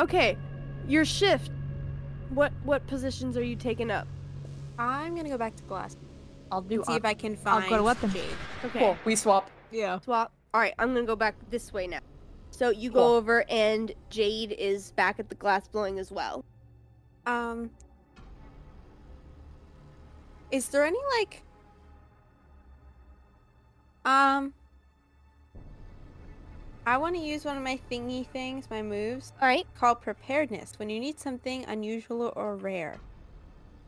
Okay, your shift. What what positions are you taking up? I'm gonna go back to glass. I'll do. and see if I can find I'll go to weapon. Jade. Okay. Cool. We swap. Yeah. Swap. All right, I'm gonna go back this way now. So you go over, and Jade is back at the glass blowing as well. Um, is there any like, um, I want to use one of my thingy things, my moves, All right. called preparedness. When you need something unusual or rare,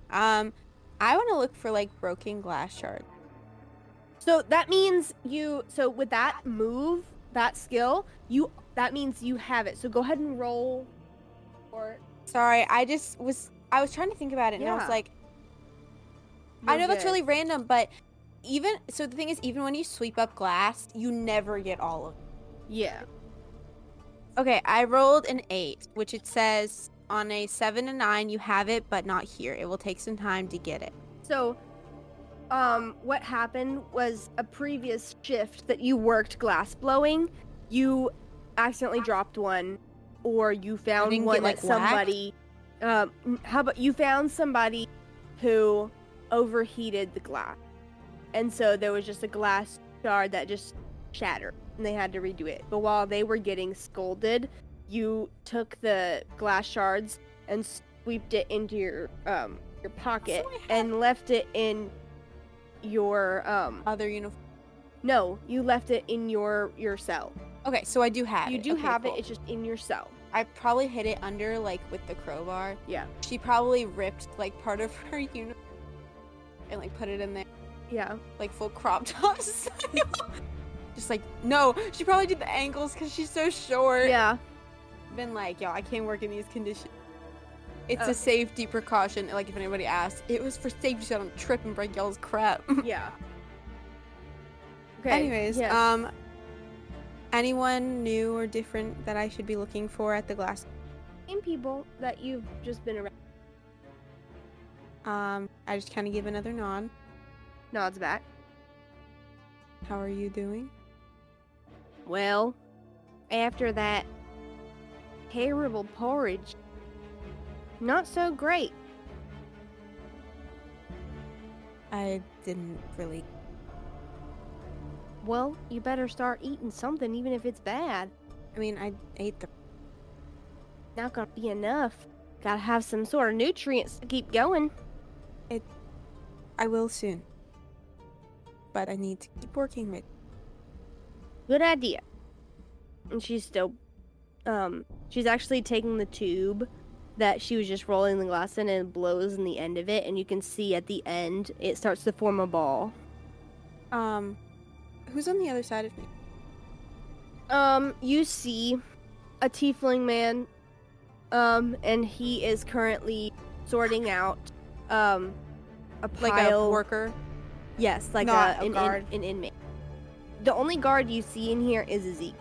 um, I want to look for like broken glass shards. So that means you. So with that move, that skill, you that means you have it. So go ahead and roll. Or Sorry, I just was I was trying to think about it, and I was like, I You're know that's really random, but even so, the thing is, even when you sweep up glass, you never get all of. it. Yeah. Okay, I rolled an eight, which it says on a seven and nine you have it, but not here. It will take some time to get it. So, um, what happened was a previous shift that you worked glass blowing, you accidentally dropped one, or you found one get, like, that somebody. Um, how about you found somebody who overheated the glass, and so there was just a glass shard that just shattered, and they had to redo it. But while they were getting scolded, you took the glass shards and sweeped it into your um your pocket have- and left it in your um Other uniform. no you left it in your your cell Okay, so I do have you it. do Okay, have cool. it it's just in your cell I probably hid it under like with the crowbar. yeah She probably ripped like part of her uniform and like put it in there, yeah like full crop tops. Just like no, she probably did the ankles because she's so short. yeah been like, yo, I can't work in these conditions. It's a safety precaution. Like, if anybody asks, it was for safety so I don't trip and break y'all's crap. yeah okay Anyways, yes. um, anyone new or different that I should be looking for at the glass? same people that you've just been around Um, I just kind of give another nod. nods back How are you doing? Well after that terrible porridge not so great I didn't really. well you better start eating something even if it's bad I mean, I ate the. not gonna be enough gotta have some sort of nutrients to keep going It. I will soon. But I need to keep working with. Good idea. And she's still, um, she's actually taking the tube that she was just rolling the glass in and it blows in the end of it, and you can see at the end it starts to form a ball. Um, who's on the other side of me? Um, you see a tiefling man, um, and he is currently sorting out, um, a Like pile. a worker. Yes, like a, a an. In, an inmate. The only guard you see in here is a Zeke.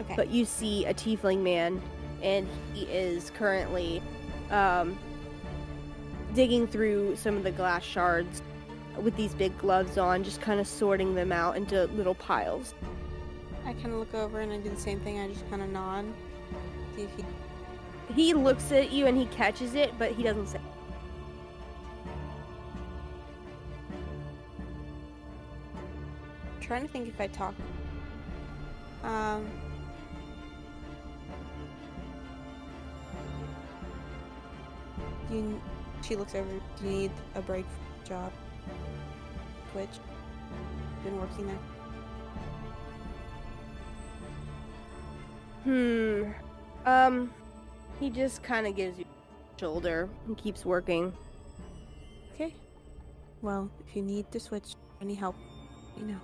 Okay. but you see a tiefling man and he is currently um, digging through some of the glass shards with these big gloves on just kind of sorting them out into little piles I kind of look over and I do the same thing. I just kind of nod. See if he. he looks at you and he catches it but he doesn't say trying to think if I talk. Um. You, she looks over. Do you need a break job? Twitch. Been working there. hmm um he just kind of gives you a shoulder and keeps working Okay. Well, if you need to switch, any help, you know.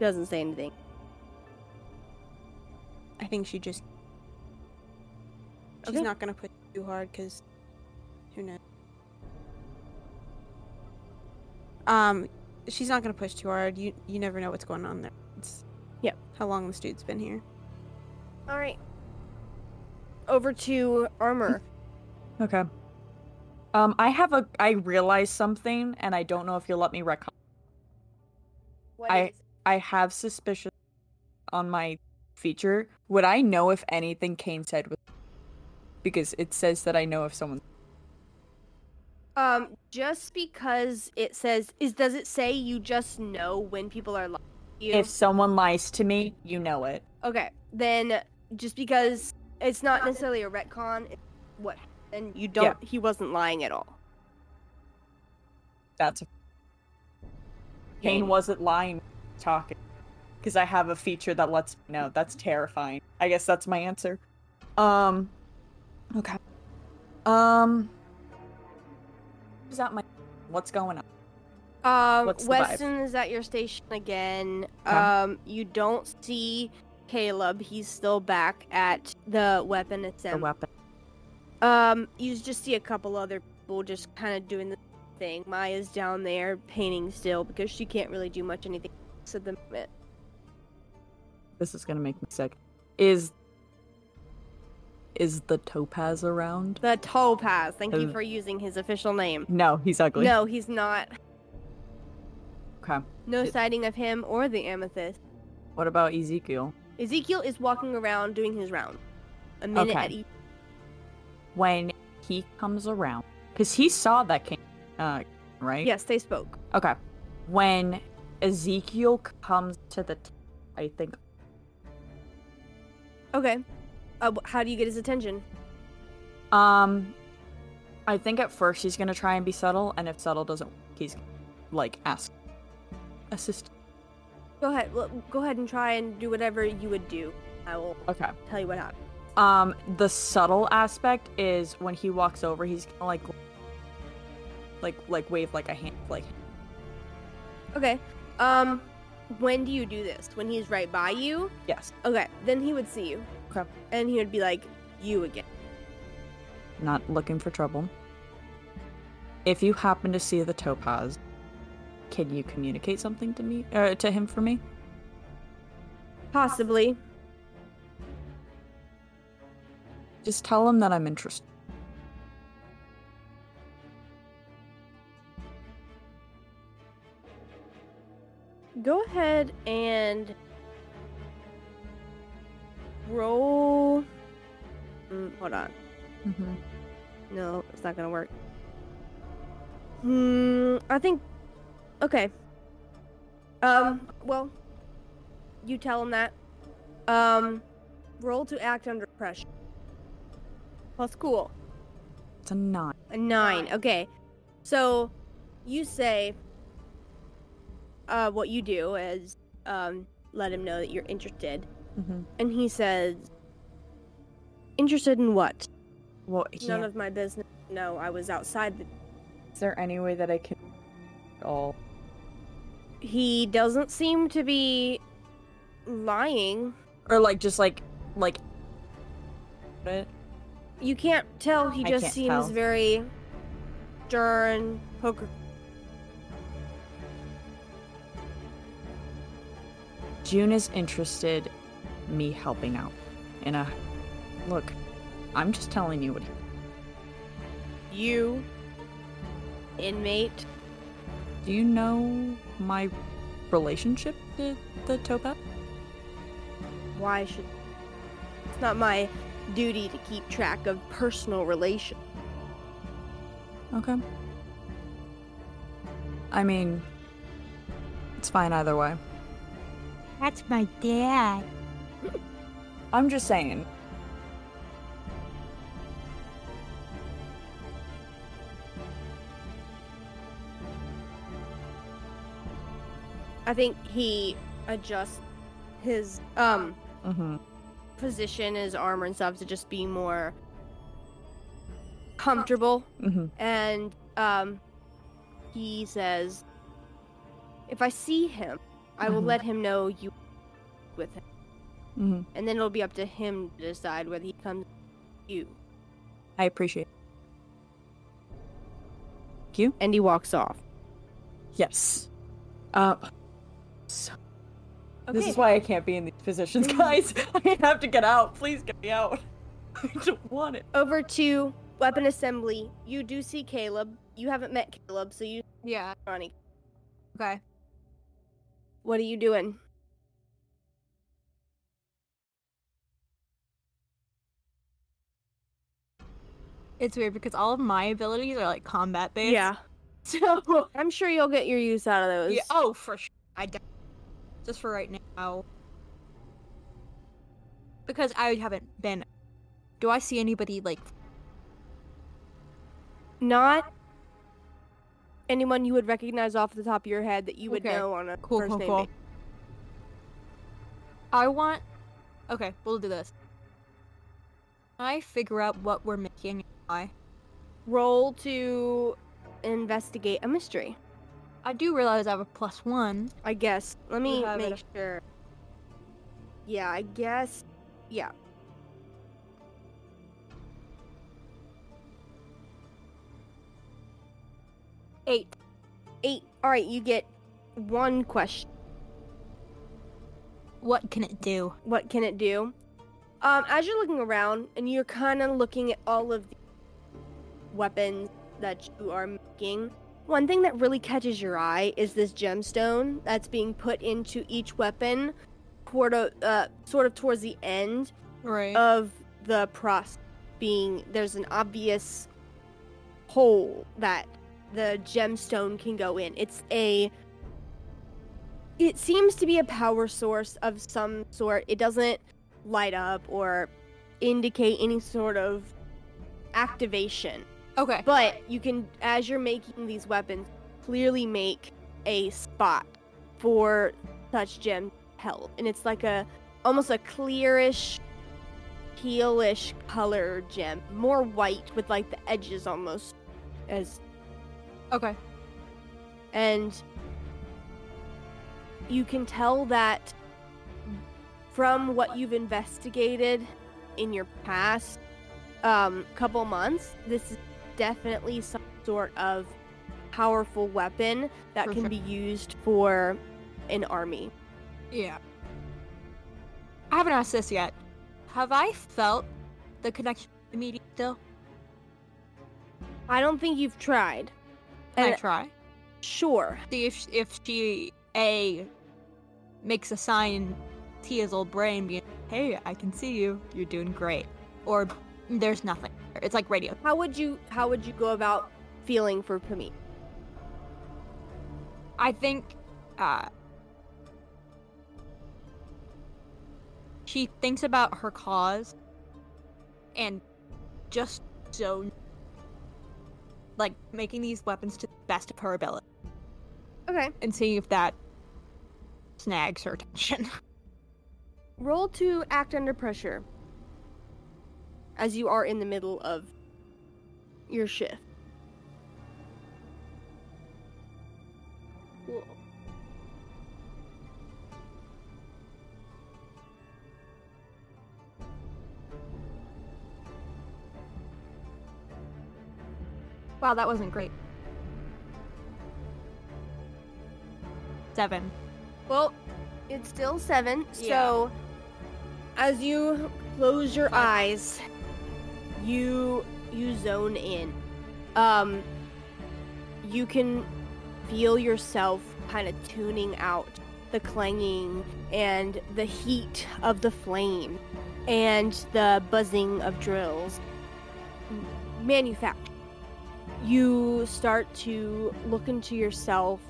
Doesn't say anything I think she just. She's Okay. not gonna push too hard because who knows. Um, she's not gonna push too hard. You you never know what's going on there. It's Yep. How long this dude's been here? all right over to armor Okay. Um, I have a. I realized something, and I don't know if you'll let me recall. What I- is- I have suspicion on my feature, would I know if anything Cain said was because it says that I know if someone Um, just because it says is does it say you just know when people are lying to you? if someone lies to me, you know it. Okay, then just because it's not necessarily a retcon, what and you don't he wasn't lying at all. That's a Cain wasn't lying talking. Because I have a feature that lets me know. That's terrifying. I guess that's my answer. Um Okay. Um Is that my what's going on? Um, What's the vibe? Weston is at your station again. Okay. Um, you don't see Caleb. He's still back at the weapon The weapon. Um, you just see a couple other people just kind of doing the thing. Maya's down there painting still because she can't really do much anything at the moment. This is gonna make me sick. Is is the topaz around? The Topaz. Thank you for using his official name. No, he's ugly. No, he's not. Okay. No It- sighting of him or the amethyst. What about Ezekiel? Ezekiel is walking around doing his round. A minute Okay. at each. When he comes around, because he saw that king, uh, right? Yes, they spoke. Okay. When Ezekiel comes to the, t- I think Okay. Uh, how do you get his attention? Um, I think at first he's gonna try and be subtle, and if subtle doesn't, work, he's like ask assist. Go ahead. l- Go ahead and try and do whatever you would do. I will Okay. tell you what happened. Um, the subtle aspect is when he walks over, he's gonna like, like, like wave like a hand, like Okay. Um, when do you do this? When he's right by you? yes, Okay. Then he would see you. Okay. And he would be like, "You again." not looking for trouble. If you happen to see the topaz, can you communicate something to me, uh, to him for me? Possibly. Just tell him that I'm interested. Go ahead and roll. Mm, hold on. Mm-hmm. No, it's not gonna work. Hmm. I think. Okay. Um. Well. You tell him that. Um. Roll to act under pressure. Plus cool. It's a nine. A nine. Okay. So, you say. Uh, what you do is um let him know that you're interested, Mm-hmm. and he says. Interested in what? Well, he, None of my business. No, I was outside the is there any way that I can? Oh, he doesn't seem to be lying. or like just like like. It. You can't tell. He I just seems tell. very stern, poker. June is interested me helping out in a uh, look. I'm just telling you what. You, inmate. Do you know my relationship to the topaz? Why should? It's not my duty to keep track of personal relations. Okay. I mean, it's fine either way. That's my dad. I'm just saying. I think he adjusts his um Mm-hmm. position, his armor and stuff to just be more comfortable. Mm-hmm. and um, he says, "If I see him, I will Mhm. let him know you with him, Mm-hmm. and then it'll be up to him to decide whether he comes with you." I appreciate. It. Thank you. And he walks off. Yes. Uh. So, Okay. This is why I can't be in these positions, guys. I have to get out. Please get me out. I don't want it. Over to weapon assembly. You do see Caleb. You haven't met Caleb, so you Yeah. Ronnie. Okay. What are you doing? It's weird because all of my abilities are like combat based. Yeah. So I'm sure you'll get your use out of those. Yeah, oh, for sure. I de- just for right now because I haven't been. Do I see anybody like? Not anyone you would recognize off the top of your head that you would Okay. know on a Cool, first cool, name cool. basis. I want. Okay, we'll do this. I figure out what we're making. I Roll to investigate a mystery. I do realize I have a plus one. I guess. Let me make it. sure. Yeah, I guess. Yeah. Eight. Eight. All right, you get one question. What can it do? What can it do? Um, as you're looking around and you're kind of looking at all of the weapons that you are making, one thing that really catches your eye is this gemstone that's being put into each weapon, toward a, uh, sort of towards the end Right. of the process. Being there's an obvious hole that the gemstone can go in. It's a it seems to be a power source of some sort. It doesn't light up or indicate any sort of activation. okay. But you can as you're making these weapons clearly make a spot for such gem held. And it's like a almost a clearish tealish color gem. More white with like the edges almost as Okay. and you can tell that from what you've investigated in your past um, couple months, this is definitely some sort of powerful weapon that can be used for an army. Yeah. I haven't asked this yet. Have I felt the connection to the media still? I don't think you've tried. Can I try? Sure. See if if she a makes a sign Tia's old brain being, "Hey, I can see you. You're doing great," or "There's nothing." It's like radio. How would you how would you go about feeling for Pamit? I think uh, she thinks about her cause and just so like making these weapons to the best of her ability Okay. and seeing if that snags her attention. Roll to act under pressure. As you are in the middle of your shift. Wow, that wasn't great. Seven. Well, it's still seven, so as you close your eyes, you you zone in. Um you can feel yourself kind of tuning out the clanging and the heat of the flame and the buzzing of drills manufactured. You start to look into yourself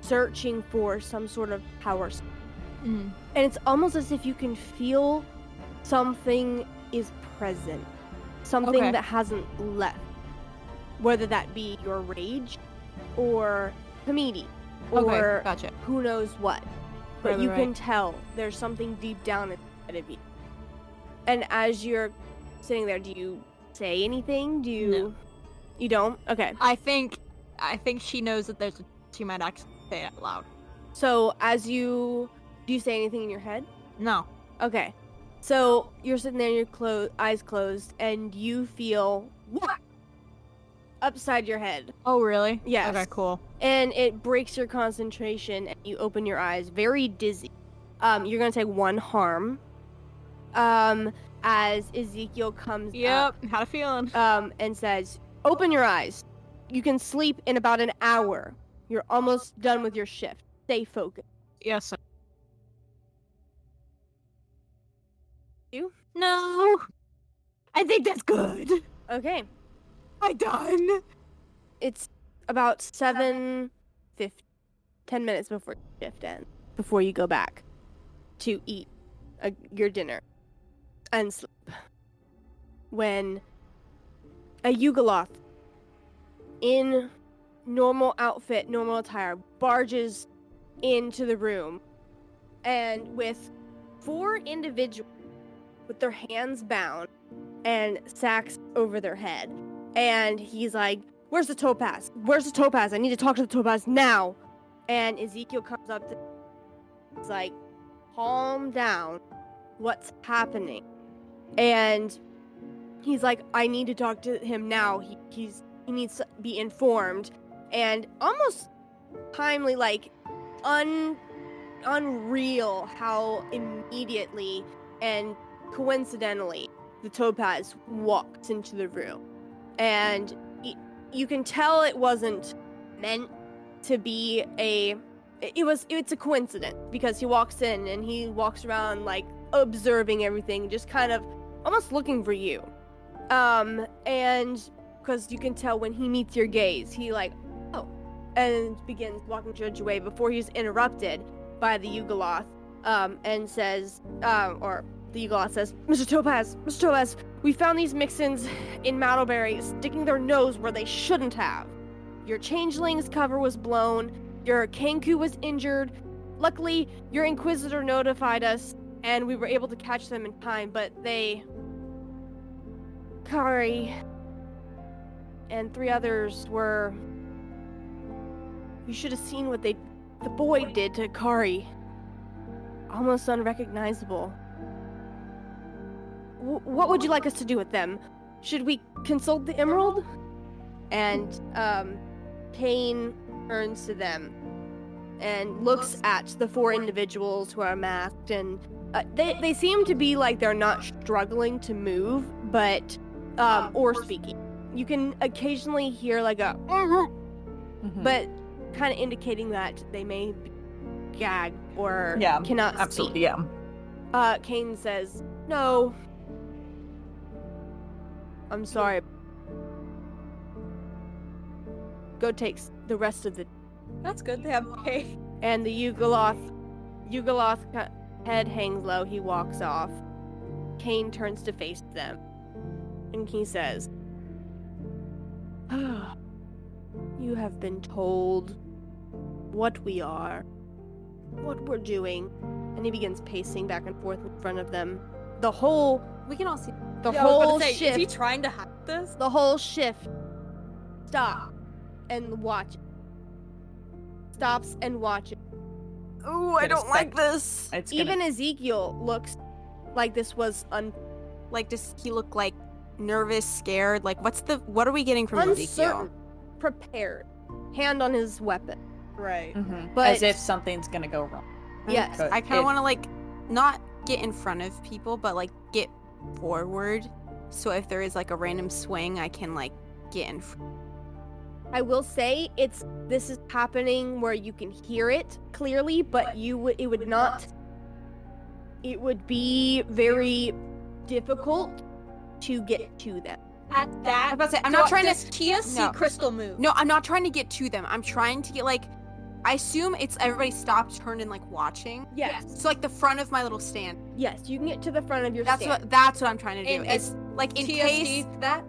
searching for some sort of power Mm. and it's almost as if you can feel something is present something Okay. that hasn't left whether that be your rage or Hamidi or Okay, gotcha. who knows what but you right, can tell there's something deep down inside of you and as you're sitting there do you say anything do you No. You don't okay I think I think she knows that there's a she might actually say it out loud. so as you do you say anything in your head No. Okay. So you're sitting there, your clo- eyes closed, and you feel what upside your head, Oh really? Yes. Okay, cool. and it breaks your concentration, and you open your eyes, very dizzy. Um, you're gonna take one harm. Um, as Ezekiel comes up, Yep. Had a feeling. um, and says, "Open your eyes. You can sleep in about an hour. You're almost done with your shift. Stay focused." Yes. You? No. I think that's good. Okay. I done? It's about seven fifty, ten minutes before shift ends, before you go back to eat uh your dinner and sleep. When a Yugoloth in normal outfit, normal attire, barges into the room and with four individuals with their hands bound and sacks over their head. And he's like, Where's the topaz? Where's the topaz? I need to talk to the topaz now. And Ezekiel comes up to he's like, calm down. What's happening? And he's like, I need to talk to him now. He he's he needs to be informed. And almost timely, like un unreal how immediately and coincidentally the topaz walks into the room. And you can tell it wasn't meant to be a it was it's a coincidence because he walks in and he walks around like observing everything just kind of almost looking for you um and because you can tell when he meets your gaze he like oh and begins walking towards your way before he's interrupted by the Yugoloth um and says um or the Yugoloth says mr topaz mr topaz we found these Mixons in Mattleberry sticking their nose where they shouldn't have your changeling's cover was blown your Kenku was injured. Luckily, your Inquisitor notified us, and we were able to catch them in time, but they. Kari. And three others were. You should have seen what they. The boy did to Kari. Almost unrecognizable. W- what would you like us to do with them? Should we consult the Emerald? And, um, turns to them and looks at the four individuals who are masked and uh, they, they seem to be like they're not struggling to move but um or speaking you can occasionally hear like a Mhm. but kind of indicating that they may gag or Yeah, cannot absolutely, speak yeah. uh Cain says no i'm sorry go takes the rest of the That's good. They have pay. and the Yugoloth Yugoloth head hangs low. He walks off. Kane turns to face them, and he says, oh, "You have been told what we are, what we're doing." And he begins pacing back and forth in front of them. The whole, We can all see. the Yeah, I was about whole say, shift, Is he trying to hack this? the whole shift stop and watch. Stops and watches. Ooh, I don't like this. It's gonna- Even Ezekiel looks like this was un- Like, does he look like nervous, scared? Like, what's the? What are we getting from Ezekiel? uncertain, prepared, hand on his weapon. Right. Mhm. But- As if something's gonna go wrong. Yes, I kind of want to like not get in front of people, but like get forward. So if there is like a random swing, I can like get in. Fr- I will say it's this is happening where you can hear it clearly, but you would it would not. It would be very difficult to get to them. At that, about to say, I'm do- not trying to. Tia see no. Crystal move? No, I'm not trying to get to them. I'm trying to get like. I assume it's everybody stopped, turned, and like watching. Yes, So like the front of my little stand. yes, you can get to the front of your That's stand. what. That's what I'm trying to do. And- Is like in Tia case that.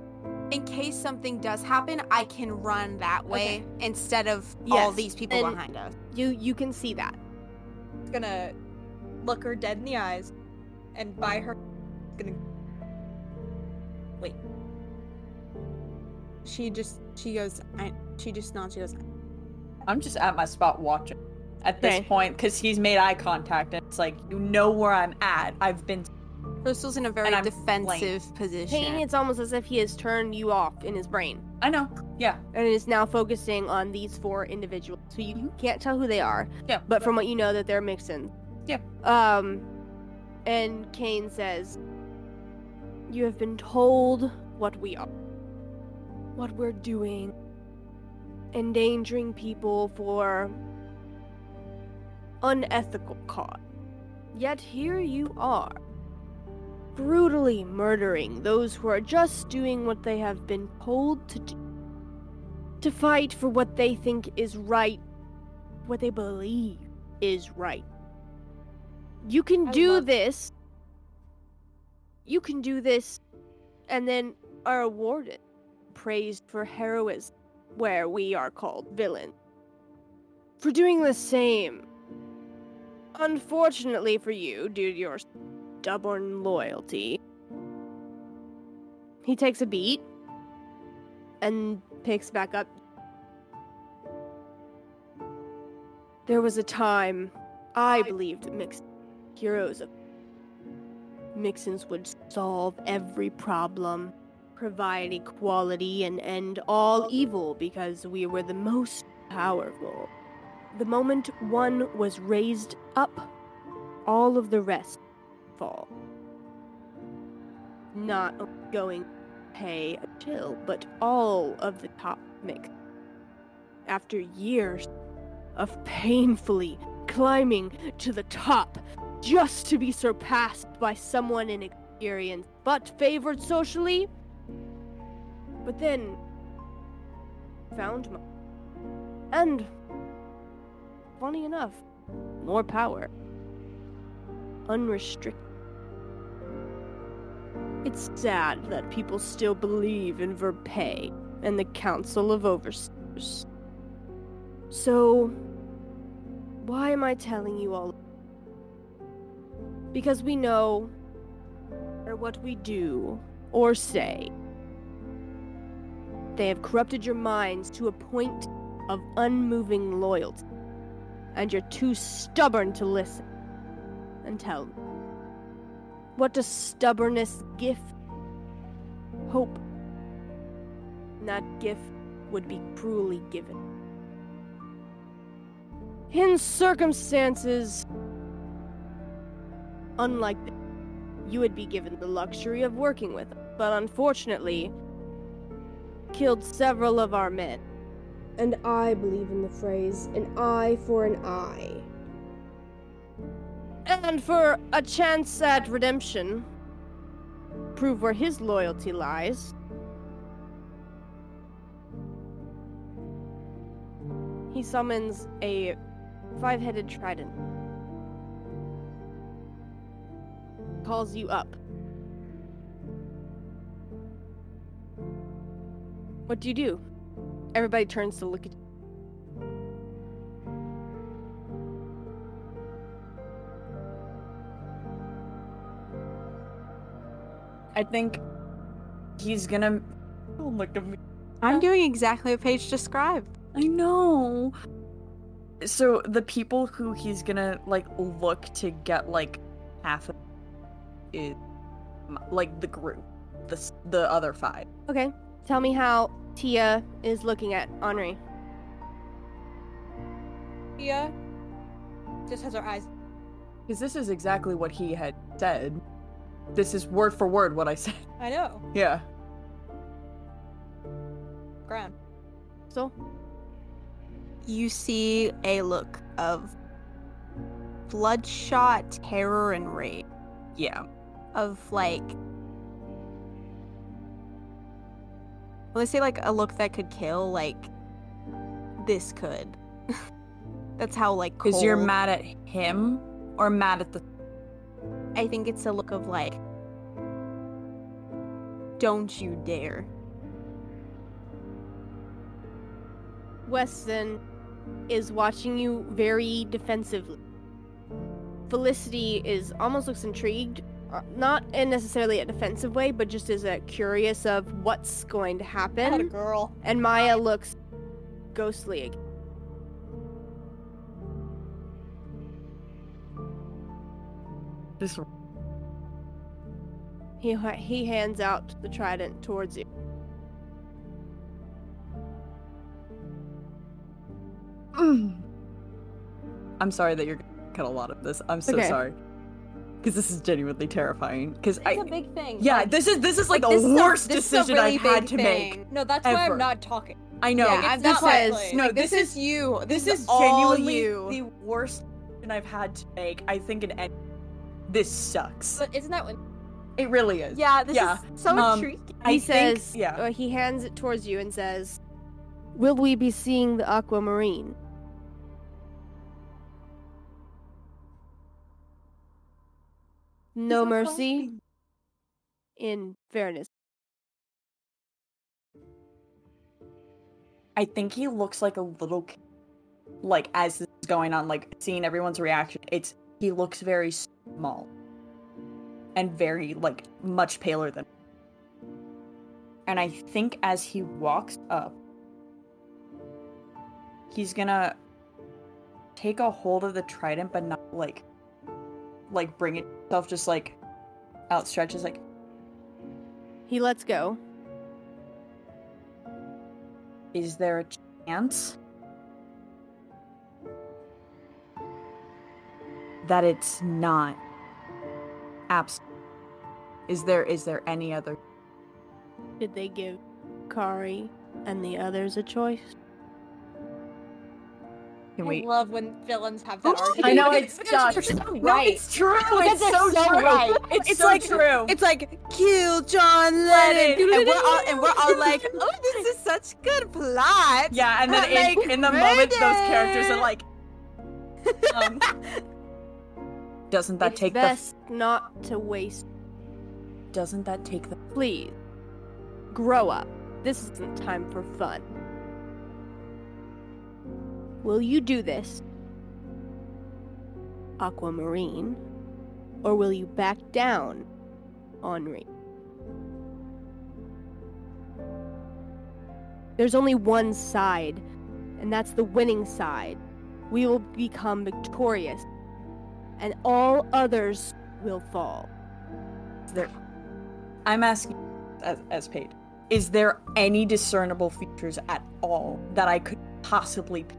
in case something does happen, I can run that way instead of all these people and- behind us. You you can see that. gonna look her dead in the eyes and by her gonna She just she goes. I, she just nods. She goes. I'm just at my spot watching at this Okay. point because he's made eye contact and it's like you know where I'm at. I've been Crystal's in a very And I'm defensive position. Cain, it's almost as if he has turned you off in his brain I know. Yeah. and is now focusing on these four individuals. So you Mhm. can't tell who they are. Yeah. But from what you know, that they're Mixons. Yeah. Um, and Cain says, "You have been told what we are, what we're doing, endangering people for unethical cause. Yet here you are, brutally murdering those who are just doing what they have been told to do. To fight for what they think is right, what they believe is right. You can I do this. You can do this and then are awarded, praised for heroism, where we are called villains. For doing the same. Unfortunately for you, due to your stubborn loyalty, he takes a beat and picks back up. There was a time I believed Mix heroes of Mixons would solve every problem, provide equality, and end all evil because we were the most powerful. The moment one was raised up, all of the rest fall. Not going to pay a chill, but all of the top mix. After years of painfully climbing to the top, just to be surpassed by someone inexperienced but favored socially. But then found my and funny enough, more power. Unrestricted. It's sad that people still believe in Verpay and the Council of Overseers. So, why am I telling you all? Because we know, or what we do or say, they have corrupted your minds to a point of unmoving loyalty, and you're too stubborn to listen. And tell me, what does stubbornness gift? Hope. That gift would be cruelly given. In circumstances unlike this, you would be given the luxury of working with us, but unfortunately, killed several of our men. And I believe in the phrase an eye for an eye. And for a chance at redemption, prove where his loyalty lies. He summons a five headed trident. Calls you up. What do you do? Everybody turns to look at you. I think he's gonna. Don't look at me. I'm doing exactly what Paige described. I know. So the people who he's gonna like look to get like half of is um, like the group, the the other five. Okay. Tell me how Tia is looking at Henri. Tia just has her eyes. Because this is exactly what he had said. This is word for word what I said. I know. Yeah. Ground. So, You see a look of bloodshot terror and rage. Yeah. Of like. Well, they say like a look that could kill, like this could. That's how like. Because you're mad at him or mad at the. I think it's a look of like. Don't you dare. Weston is watching you very defensively. Felicity is almost looks intrigued, Uh, not in necessarily a defensive way, but just as a curious of what's going to Not a happen. girl. And Maya looks ghostly again. Just He he hands out the trident towards you. I'm sorry that you're gonna cut a lot of this. I'm so Okay. sorry. Because this is genuinely terrifying. Because It's I. a big thing. yeah, like- this is this is like, this the is worst a decision really I've had big to thing. make. No, that's why. I'm not talking. I know. Yeah, it's I'm not why- no, like, this, is you. this is all genuinely you. the worst decision I've had to make. I think in any. This sucks. But isn't that what It really is. Yeah, this Yeah. is so Um, intriguing. I he think- says, yeah. uh, he hands it towards you and says, "Will we be seeing the aquamarine?" No mercy. In fairness, I think he looks like a little kid. Like as this is going on, like seeing everyone's reaction, it's he looks very small. And very like much paler than And I think as he walks up, he's gonna take a hold of the trident but not like like bring it himself just like outstretches like he lets go. Is there a chance that it's not abs? Is there is there any other? Did they give Kari and the others a choice? Can I we? love when villains have that I know it's you're so No, right. it's true. It's so, so true. right. It's, It's so like- true. It's like kill John Lennon, and we're all and we're all like, oh, this is such good plot. yeah, and then in, like, in the moment, those characters are like. Um, doesn't that it's take best not to waste. Doesn't that take the? Please, grow up. This isn't time for fun. Will you do this, Aquamarine, or will you back down, Henri? There's only one side, and that's the winning side. We will become victorious, and all others will fall. There? I'm asking as as Paige. Is there any discernible features at all that I could possibly pick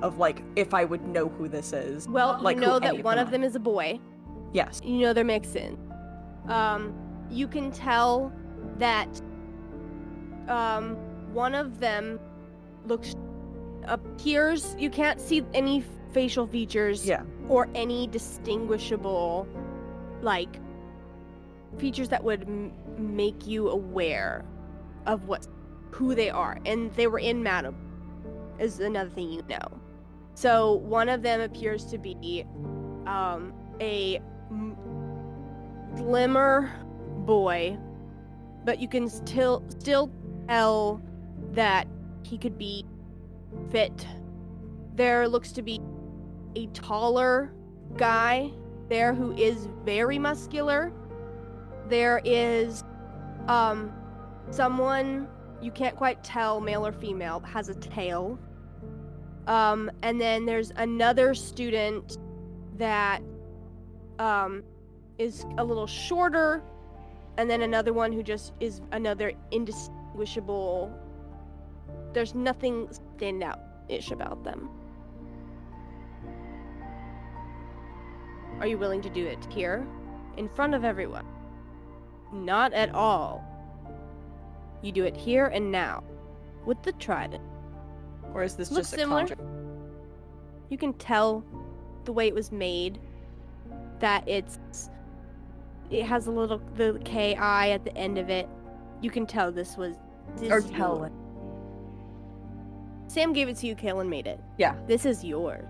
of like if I would know who this is? Well, Like you know that one of them is a boy. Yes. You know they're Mixons. Um, you can tell that um, one of them looks appears. You can't see any facial features Yeah. or any distinguishable, like features that would m- make you aware of what who they are. And they were in Madam is another thing you know. So one of them appears to be um, slimmer boy, but you can still still tell that he could be fit. There looks to be a taller guy there who is very muscular. There is um someone you can't quite tell male or female has a tail. Um and then there's another student that um is a little shorter and then another one who just is another indistinguishable. There's nothing stand out ish about them. Are you willing to do it here in front of everyone? Not at all. You do it here and now with the trident Or is this Looks just a similar. you can tell the way it was made that it's it has a little the ki at the end of it you can tell this was this Or tell yours. sam gave it to you Kalen made it Yeah. this is yours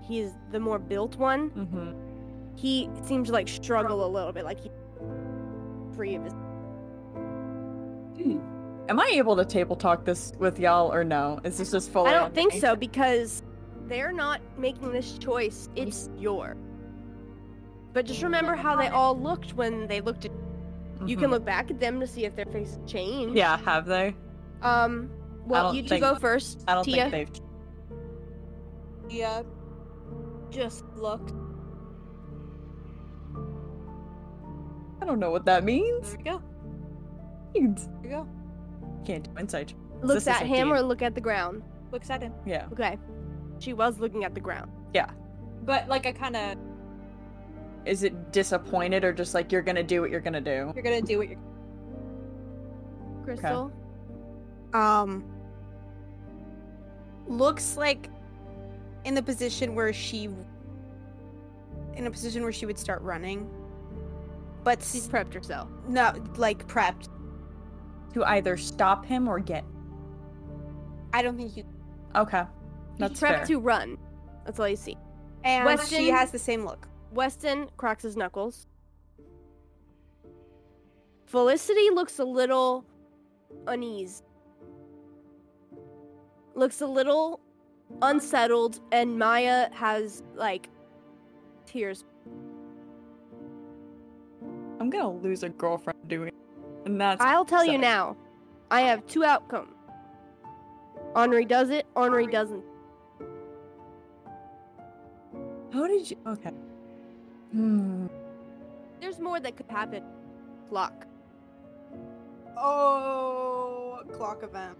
he's the more built one Mm-hmm. he seems to like struggle a little bit like he's free of his Am I able to table talk this with y'all or no? Is this just full? i don't think me? so because they're not making this choice it's your but just remember how they all looked when they looked at you can Mhm. look back at them to see if their faces change Yeah, have they? um well you two think- go first I don't Tia. think they've. Yeah. Just looked. I don't know what that means. There we go. There we go. Can't do insight. looks at him D. or look at the ground Looks at him. Yeah. okay she was looking at the ground Yeah. But like I kind of, Is it disappointed or just like you're gonna do what you're gonna do? you're gonna do what you're. crystal Um, looks like in the position where she, in a position where she would start running, but She's prepped herself. no, like prepped. To either stop him or get. I don't think you. Okay. That's prepped fair. to run. That's all you see. And Weston- she has the same look. Weston cracks his knuckles. Felicity looks a little uneasy. Looks a little unsettled, and Maya has like tears. I'm gonna lose a girlfriend doing it. And that's I'll tell you now. I have two outcomes. Henri does it, Henri doesn't. How did you okay. Hmm. There's more that could happen. Clock. Oh, clock event.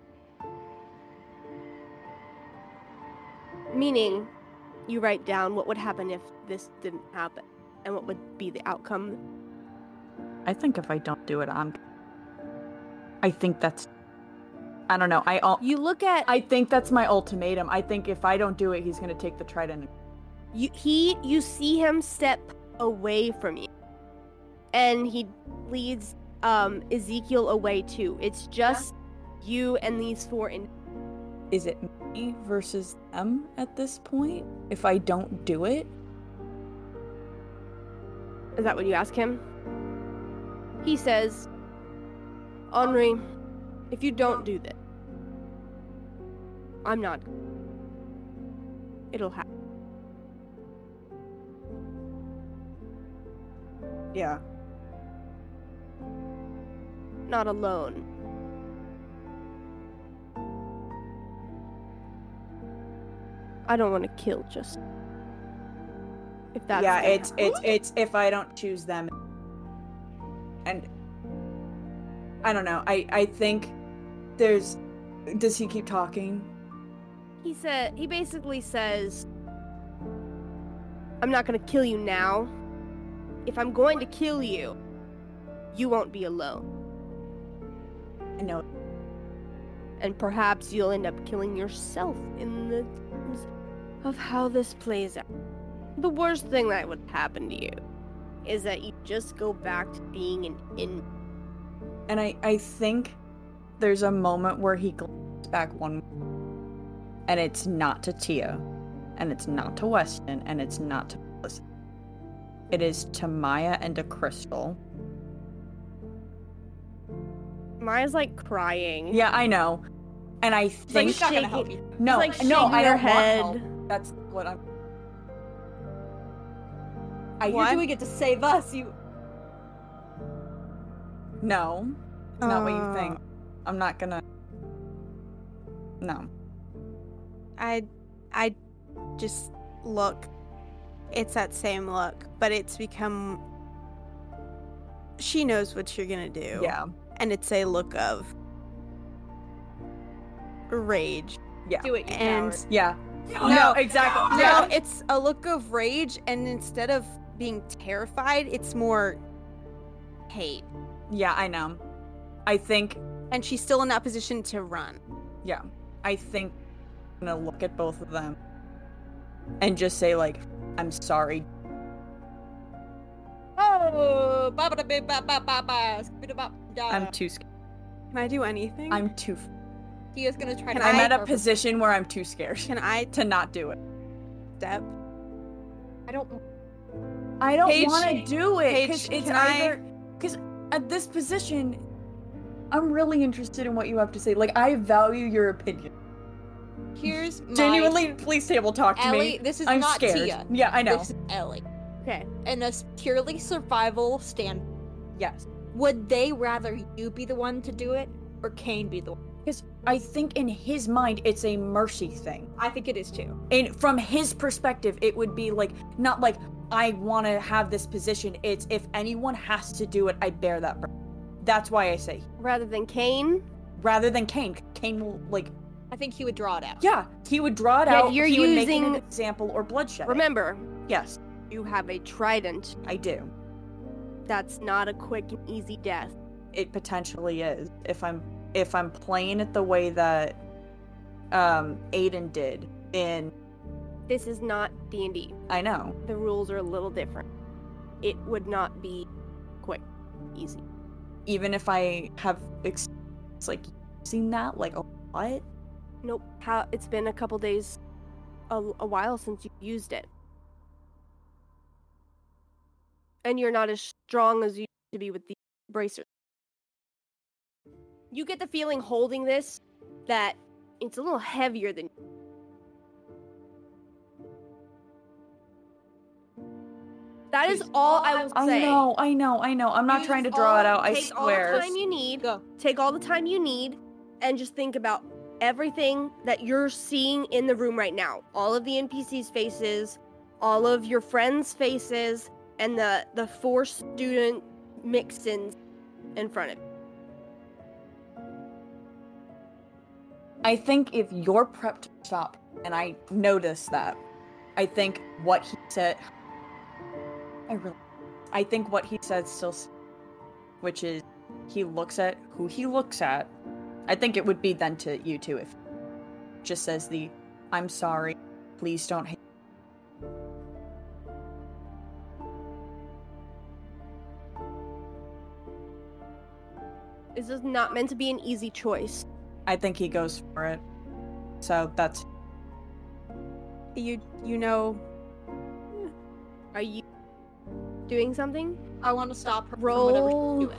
Meaning, you write down what would happen if this didn't happen, and what would be the outcome. I think if I don't do it, I'm I think that's I don't know. I You look at I think that's my ultimatum. I think if I don't do it, he's gonna take the trident. you he you see him step away from you and he leads um ezekiel away too it's just you and these four in Is it me versus them at this point? If I don't do it, is that what you ask him he says henri if you don't do this i'm not it'll happen yeah. not alone i don't want to kill just if that's yeah, it's happen. it's it's if I don't choose them. And I don't know. I I think there's does he keep talking? He said he basically says I'm not going to kill you now. If I'm going to kill you, you won't be alone. I know. And perhaps you'll end up killing yourself in the terms of how this plays out. The worst thing that would happen to you is that you just go back to being an in And I I think there's a moment where he glances back one and it's not to Tia and it's not to Weston and it's not to Felicity. It is to Maya and to Crystal. Maya's like crying. Yeah, I know. And I like think He's not gonna shaking- help you. no, like no, I her don't head. want help. That's what I'm I You're What? doing it to save us. You. No. It's not what you Uh, think. I'm not gonna No. I, I, just look. It's that same look, but it's become. She knows what you're gonna do. Yeah. and it's a look of rage. Yeah. Do it, you And coward. Yeah. No. No, exactly. no, Yeah. it's a look of rage, and instead of being terrified, it's more hate. Yeah, I know. I think And she's still in that position to run. Yeah. I think I'm gonna look at both of them and just say like, I'm sorry. Oh, ba ba ba ba ba ba ba. skibidi-bop, da. I'm too scared. Can I do anything? I'm too f- He is gonna try Can to. I'm at a position where I'm too scared Can I to not do it. step? I don't. I don't want to do it Paige, it's can I- either because at this position, I'm really interested in what you have to say. Like I value your opinion. Here's my. Genuinely, please table talk to Ellie, me. this is I'm not scared. Tia. Yeah, I know. This is Ellie. Okay. In a purely survival stand, Yes. would they rather you be the one to do it or Cain be the one? Because I think in his mind, it's a mercy thing. I think it is too. And from his perspective, it would be like not like I want to have this position. It's if anyone has to do it, I bear that. burden. That's why I say Rather than Cain, rather than Cain. Cain will like I think he would draw it out. yeah, he would draw it Yeah, out. you're he would make using- an example or bloodshed. remember, Yes, you have a trident. I do. That's not a quick and easy death. It potentially is if I'm if I'm playing it the way that um Aiden did in This is not D&D. I know. The rules are a little different. It would not be quick. easy. Even if I have ex- like seen that, like a what? Nope. How it's been a couple days, a, a while since you used it, and you're not as strong as you used to be with the bracers. You get the feeling holding this that it's a little heavier than. That is all I will say. I know, I know, I know. I'm not Use trying to draw it out. I swear. take all swear. the time you need. Go. Take all the time you need, and just think about everything that you're seeing in the room right now. All of the NPCs' faces, all of your friends' faces, and the the four student Mixons in front of you. I think if you're prepped to stop, and I notice that, I think what he said. I really. I think what he said still, which is, he looks at who he looks at. I think it would be then to you too if just says the, "I'm sorry, please don't hate." This is not meant to be an easy choice. I think he goes for it. So that's You you know Are you doing something? I want to stop her from whatever Roll. doing.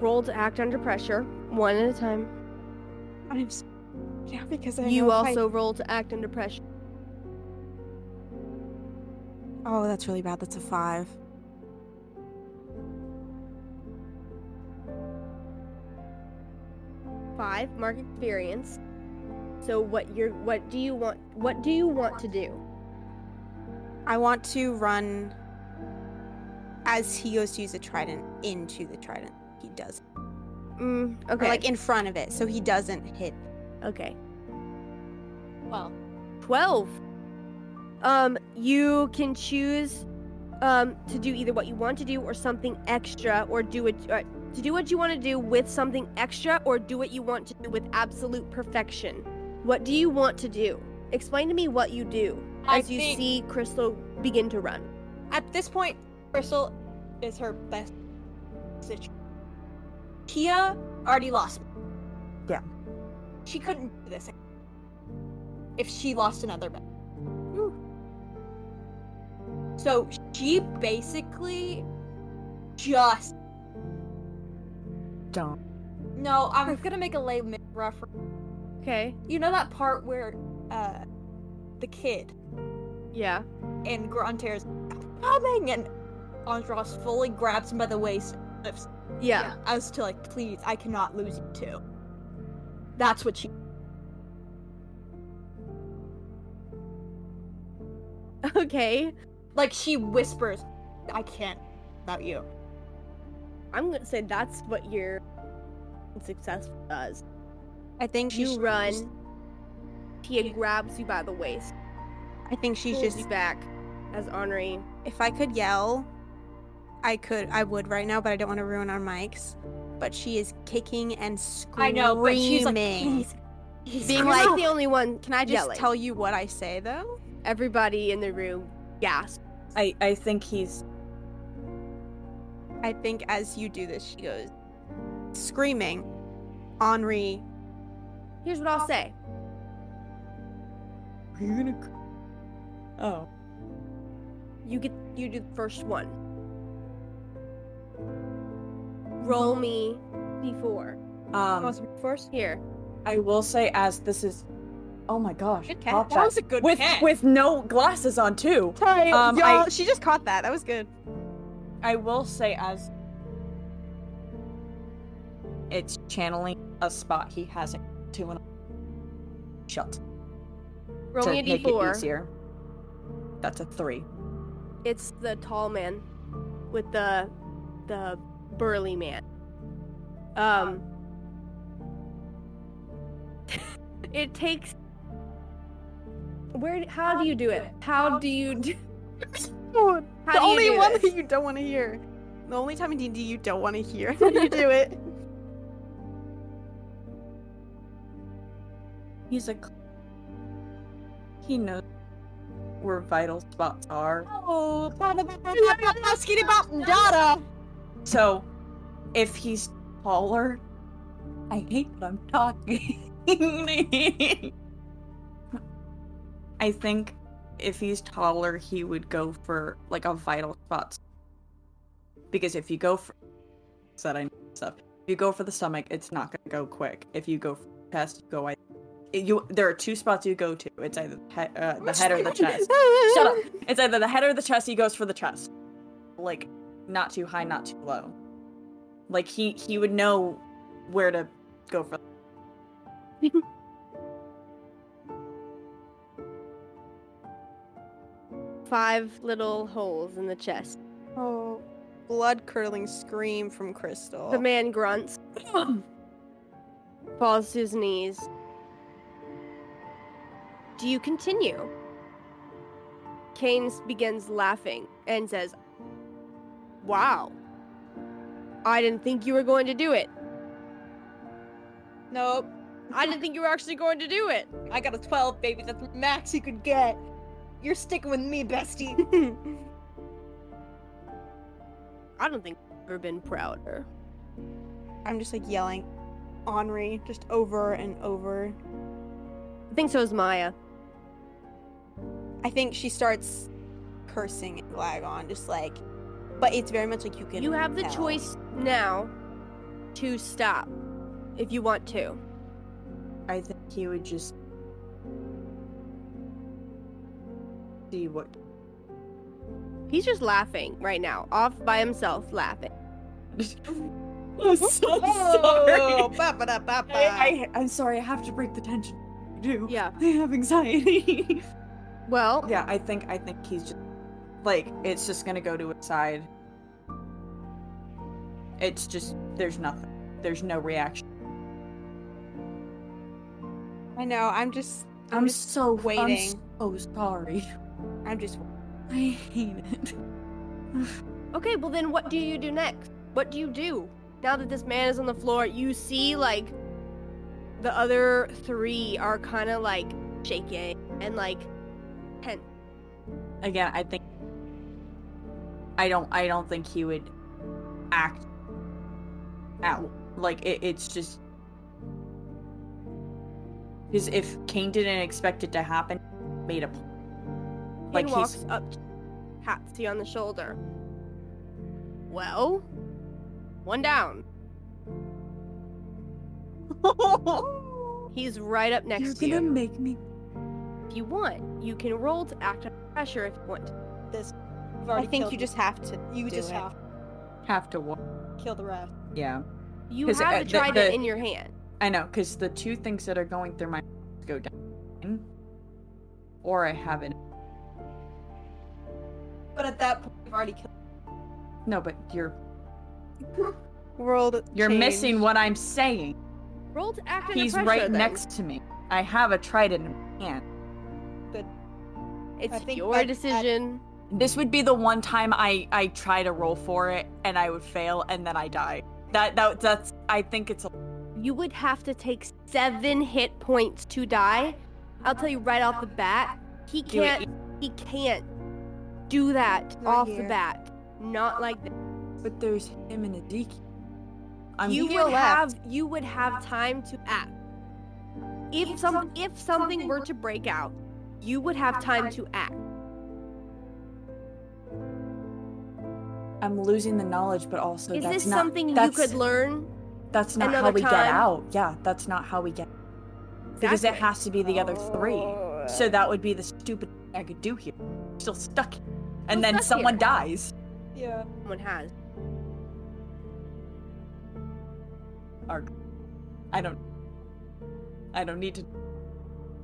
Roll to act under pressure, one at a time. I'm s- yeah because I You know if I- also roll to act under pressure. oh that's really bad. That's a five. Five mark experience. So what you're what do you want what do you want to do? I want to run as he goes to use the trident into the trident. He does. Mm, Or okay. like in front of it, so he doesn't hit. okay. Well, 12. Um, you can choose um to do either what you want to do or something extra or do it uh, to do what you want to do with something extra or do what you want to do with absolute perfection. What do you want to do? Explain to me what you do I as you think- see Crystal begin to run. at this point, Crystal is her best situation. Kia already lost. me. Yeah. She couldn't do this if she lost another bet. So she basically just don't. no. I'm gonna make a layman reference. Okay. You know that part where uh the kid Yeah. and Grunter's coming and Andros fully grabs him by the waist and lifts Yeah. as to like, please, I cannot lose you too. That's what she. Okay. Like she whispers, I can't without you. I'm going to say that's what your successful does. I think she's You run. Tia grabs you by the waist. I think she's pulls just you back as Henri. if I could yell, I could I would right now, but I don't want to ruin our mics. But she is kicking and screaming. I screaming. know, but she's like, please. being You're like, not the only one. "Can I just yelling. tell you what I say though?" everybody in the room gasp. I I think he's I think as you do this, she goes screaming. Henri, Here's what I'll say. Are you gonna? Oh. You get you do the first one. Roll me d4. Um. first. Here. I will say, as this is. Oh my gosh. Good catch. That was a good with catch. with no glasses on too. sorry, Um, y'all. I- she just caught that. That was good. I will say as it's channeling a spot he hasn't to an shut Roll me a make it d4. easier. That's a three. It's the tall man with the the burly man. Um It takes Where how do you do it? How do you do How do you only do one this? that you don't want to hear. The only time in D&D you don't want to hear. How do you do it? He's a. cl- He knows where vital spots are. Oh, skitty bop dada. So, if he's taller, I hate that I'm talking. I think if he's taller, he would go for like a vital spot. Because if you go for said I stuff, if you go for the stomach, it's not gonna go quick. If you go for the chest, you go. I, you there are two spots you go to. It's either the, he- uh, the head or the chest. Shut up. It's either the head or the chest. He goes for the chest. Like, not too high, not too low. Like he he would know where to go for. Five little holes in the chest. Oh, blood curdling scream from Crystal. The man grunts, falls to his knees. Do you continue? Cain begins laughing and says, Wow. I didn't think you were going to do it. Nope. I didn't think you were actually going to do it. I got a 12, baby. That's the max you could get. You're sticking with me, bestie. I don't think I've ever been prouder. I'm just like yelling, Henri, just over and over. I think so is Maya. I think she starts cursing at Glagon, just like, but it's very much like you can. You have the tell. choice now to stop if you want to. I think he would just see what. He's just laughing right now, off by himself, laughing. I'm so Oh, sorry. ba-ba-da-ba-ba. I, I, I'm sorry. I have to break the tension. I do. Yeah. I have anxiety. Well, yeah, I think I think he's just like it's just gonna go to his side. It's just there's nothing. There's no reaction. I know. I'm just. I'm, I'm, just. so waiting. I'm so sorry. I'm just. I hate it. okay, well then what do you do next? What do you do? Now that this man is on the floor, you see like the other three are kind of like shaking and like tense. Again, I think I don't I don't think he would act out like it, it's just because if Cain didn't expect it to happen, made a plan. Like Like walks he's up, to Patsy on the shoulder. Well, one down. He's right up next to you. You're gonna make me If you want, you can roll to act under pressure if you want. this. I think you just have to. You do just it. have have to walk. to kill the rest. Yeah, You have uh, the the- trident the- in your hand. I know because the two things that are going through my mind go down, or I haven't. But at that point, you've already killed. No, but you're World. you're change. missing what I'm saying. Roll to act He's pressure. right then. next to me. I have a trident in my hand. It's your that- decision. This would be the one time I I try to roll for it and I would fail and then I die. That that that's I think it's a You would have to take seven hit points to die. I'll tell you right off the bat, he can't. He can't do that Not off here. the bat. Not like that. but there's him and Ezekiel. I'm you would left. have. You would have time to act. If some if something were to break out, you would have time to act. I'm losing the knowledge, but also Is that's this not something you could learn? That's not how we get out. Yeah, that's not how we get. Because it has to be the other three. So that would be the stupid thing I could do here. Still stuck. here. And then someone here? dies. Yeah. Someone has. Arg. I don't. I don't need to.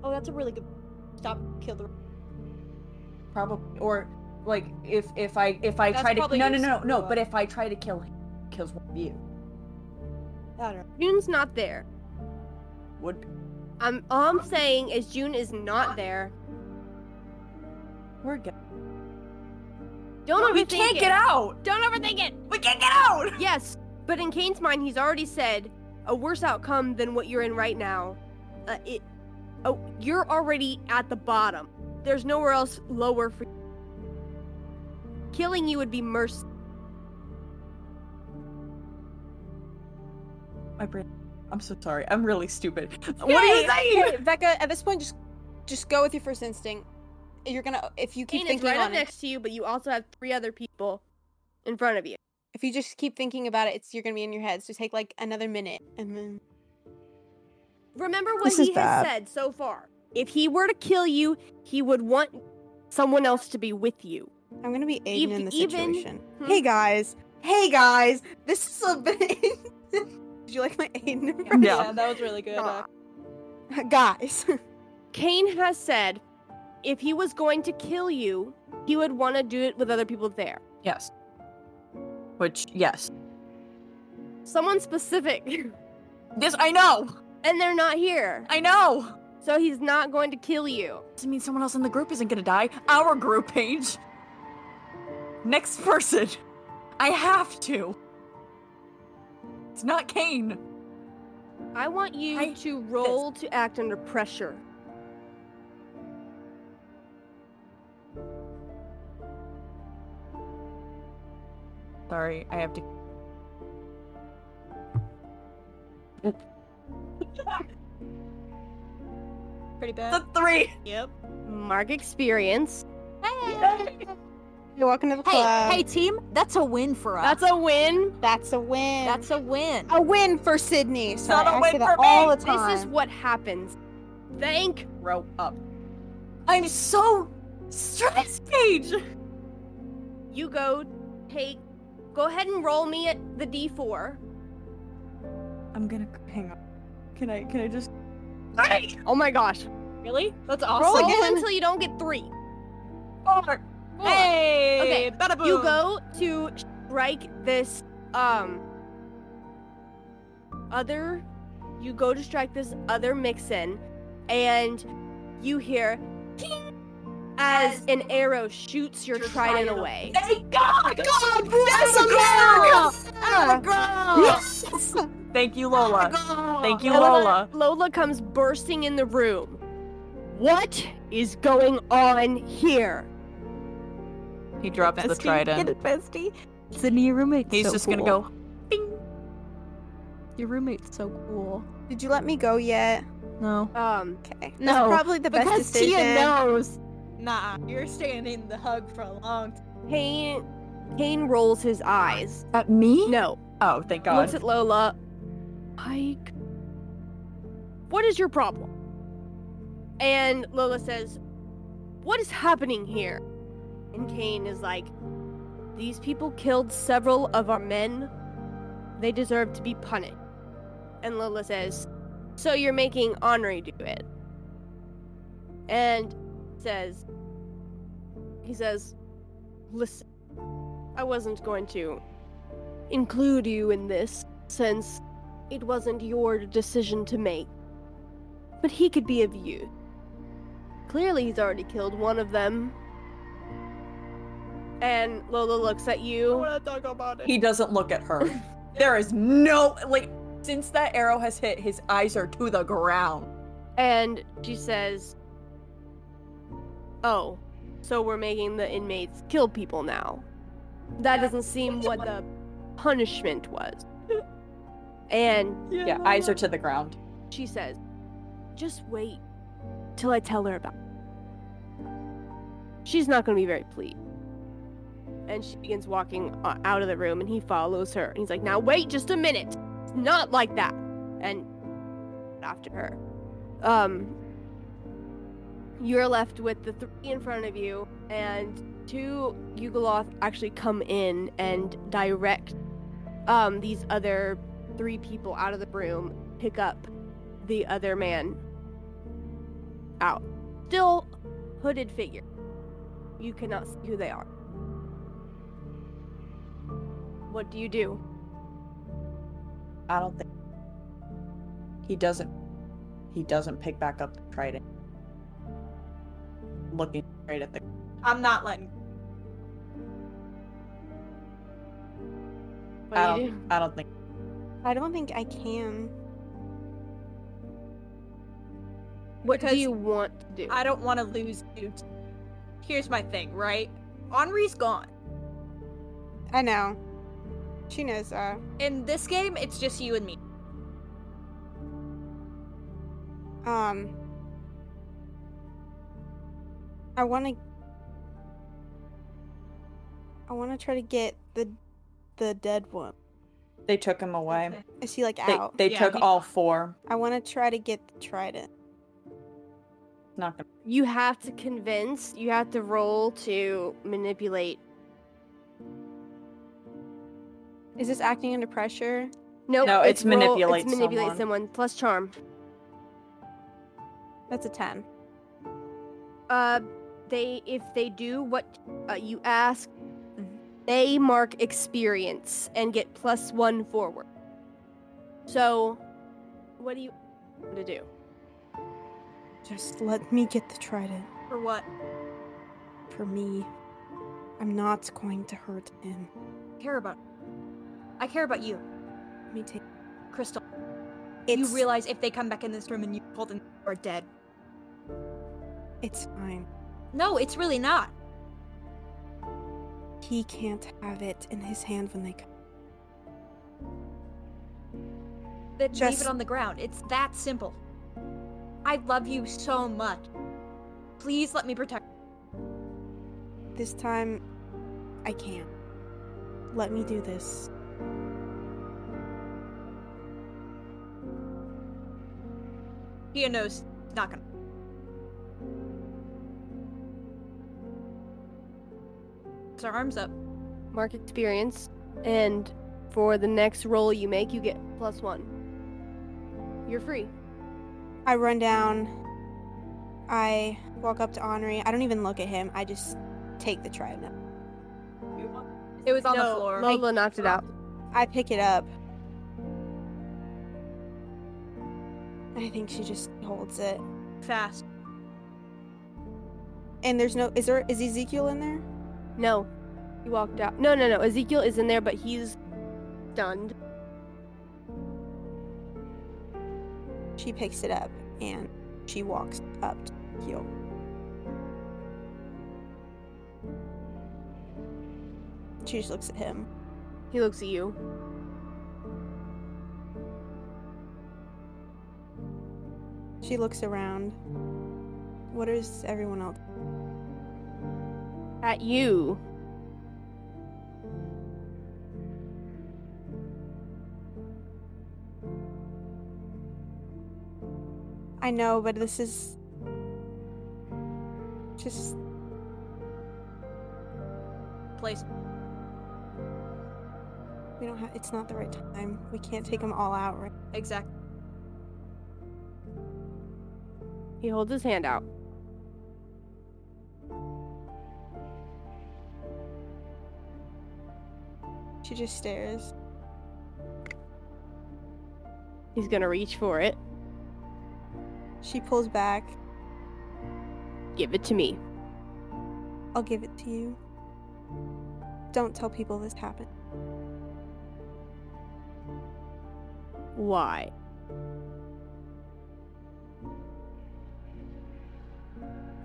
Oh, that's a really good. Stop. Kill the. Probably or like if if I if I That's try to probably no no no no but if I try to kill him kills one of you I don't know. June's not there. would be. I'm all I'm saying is June is not there. we're good. Don't overthink it. We can't it. get out. Don't overthink it. We can't get out. Yes, but in Cain's mind, he's already said a worse outcome than what you're in right now. Uh, it, oh, you're already at the bottom. There's nowhere else lower for. Killing you would be mercy. my brain. I'm so sorry. I'm really stupid. What are you saying? hey, Becca, at this point, just just go with your first instinct. You're gonna if you keep Cain is thinking right on up it. next to you, but you also have three other people in front of you. If you just keep thinking about it, it's you're gonna be in your head. So take like another minute, and then Remember what This he has bad. said so far. If he were to kill you, he would want someone else to be with you. I'm gonna be Aiden Ev- in the even- situation. Hmm? Hey guys, hey guys, this is a bit. Did you like my Aiden impression? Yeah. that was really good. Aw. guys. Cain has said if he was going to kill you, he would want to do it with other people there. Yes. Which, yes. Someone specific. Yes, I know. and they're not here. I know. So he's not going to kill you. Doesn't mean someone else in the group isn't gonna die. Our group, Paige. Next person. I have to. It's not Cain. I want you I- to roll to act under pressure. Sorry, I have to. Pretty bad. The three. Yep. Mark experience. Hey. You're welcome to the Hey, club. hey, team, that's a win for us. That's a win. that's a win. That's a win. a win for Sydney. Sorry, not a I win say that for all me. the time. This is what happens. Thank Grow up. I'm so stressed, Paige. you go take go ahead and roll me at the D4. I'm gonna hang on. Can I? Can I just? Hey! Oh my gosh. Really? That's Roll awesome. again until you don't get 3. Four. Four. Hey, Okay, bada boom. You go to strike this um other you go to strike this other Mixon and you hear ting as an arrow shoots your trident away. Thank God. God, That's America! Yes. Thank you, Lola. Thank you, Lola, Lola. Lola comes bursting in the room. What is going on here? He drops the trident. it, bestie. Sydney, your roommate's He's so just cool. gonna go. Your roommate's so cool. Did you let me go yet? No. Um Okay. No, That's probably the best because decision. Tia knows. Nah, you're staying in the hug for a long time. Cain Cain rolls his eyes. At me? No. Oh, thank God. Looks at Lola. Pike. What is your problem? And Lola says, What is happening here? And Cain is like, These people killed several of our men. They deserve to be punished. And Lola says, So you're making Henri do it. And says, He says, Listen, I wasn't going to include you in this since it wasn't your decision to make. But he could be of use. Clearly, he's already killed one of them. And Lola looks at you. to talk about it. He doesn't look at her. there is no like since that arrow has hit, his eyes are to the ground. And she says, Oh, so we're making the inmates kill people now. That doesn't seem what the punishment was. And Yeah, eyes are to the ground. she says, Just wait till I tell her about it. She's not going to be very pleased. And she begins walking uh, out of the room, and he follows her. And he's like, Now wait just a minute. It's not like that. And after her. Um, you're left with the three in front of you, and two Yugoloth actually come in and direct um, these other three people out of the room, pick up the other man out. Still hooded figure. You cannot see who they are. What do you do? I don't think he doesn't. He doesn't pick back up the trident. Looking straight at the. I'm not letting. What I do you don't. do? I don't think. I don't think I can. What Because do you want to do? I don't want to lose you. t- Here's my thing, right? Henri's gone. I know. She knows that. In this game, it's just you and me. Um, I want to. I want to try to get the the dead one. They took him away. Is he like They, out? they Yeah, took he- all four. I want to try to get the trident. Not gonna. You have to convince. You have to roll to manipulate. Is this acting under pressure? Nope, No, it's roll- manipulate It's manipulate someone. someone. plus charm. That's a ten. Uh, they if they do what uh, you ask, they mark experience and get plus one forward. So, what do you want to do? Just let me get the trident For what? for me. I'm not going to hurt him. I care about. I care about you, Let me take. Crystal. It's You realize if they come back in this room and you told them you are dead. it's fine. No, it's really not. He can't have it in his hand when they come. Then leave it on the ground. It's that simple. I love you so much. Please let me protect. This time, I can't. Let me do this. Tia knows it's not gonna. It's her arms up. Mark experience, and for the next roll you make, you get plus one. You're free. I run down. I walk up to Henri. I don't even look at him. I just take the trident. It was on the No, floor. Lola knocked it out. I pick it up. I think she just holds it. Fast. And there's no. Is there? Is Ezekiel in there? No, he walked out. No, no, no. Ezekiel is in there, but he's stunned. She picks it up and she walks up to Ezekiel. She just looks at him. He looks at you. She looks around. What is everyone else? At you. I know, but this is just Place. we don't have. It's not the right time. We can't take them all out right. Exactly. He holds his hand out. She just stares. He's gonna reach for it. She pulls back. Give it to me. I'll give it to you. Don't tell people this happened. Why?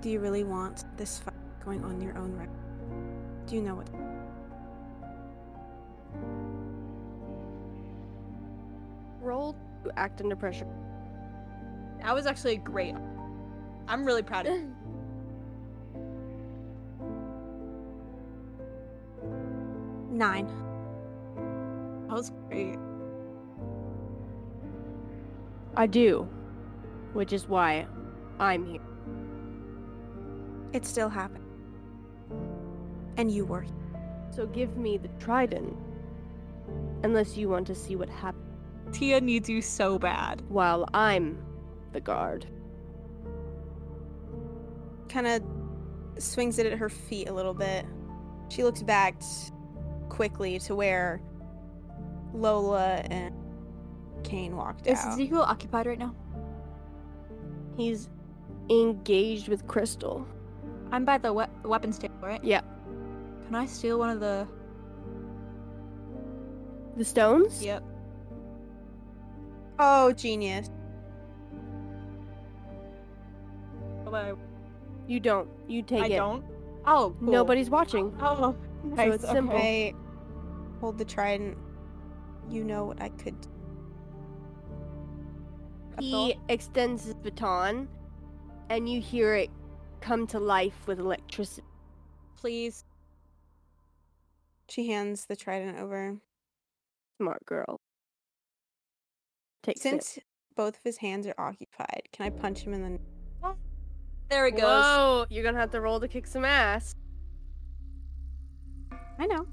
Do you really want this fight going on your own right? Do you know what? Act under pressure. That was actually great. I'm really proud of you. Nine. That was great. I do. Which is why I'm here. It still happened. And you were. So give me the trident. Unless you want to see what happens Tia needs you so bad. while I'm the guard. Kind of swings it at her feet a little bit. She looks back quickly to where Lola and Cain walked Is out. Ezekiel occupied right now? He's engaged with Crystal. I'm by the we- weapons table, right? Yeah. Can I steal one of the? The stones? Yep. Oh, genius. I, You don't. You take I it. don't. Oh, cool. Nobody's watching. Oh, nice. it's simple. I hold the trident. You know what I could. do. he extends his baton, and you hear it come to life with electricity. Please. She hands the trident over. Smart girl. Takes it. Since both of his hands are occupied, can I punch him in the? There it goes. Whoa, you're gonna have to roll to kick some ass. I know.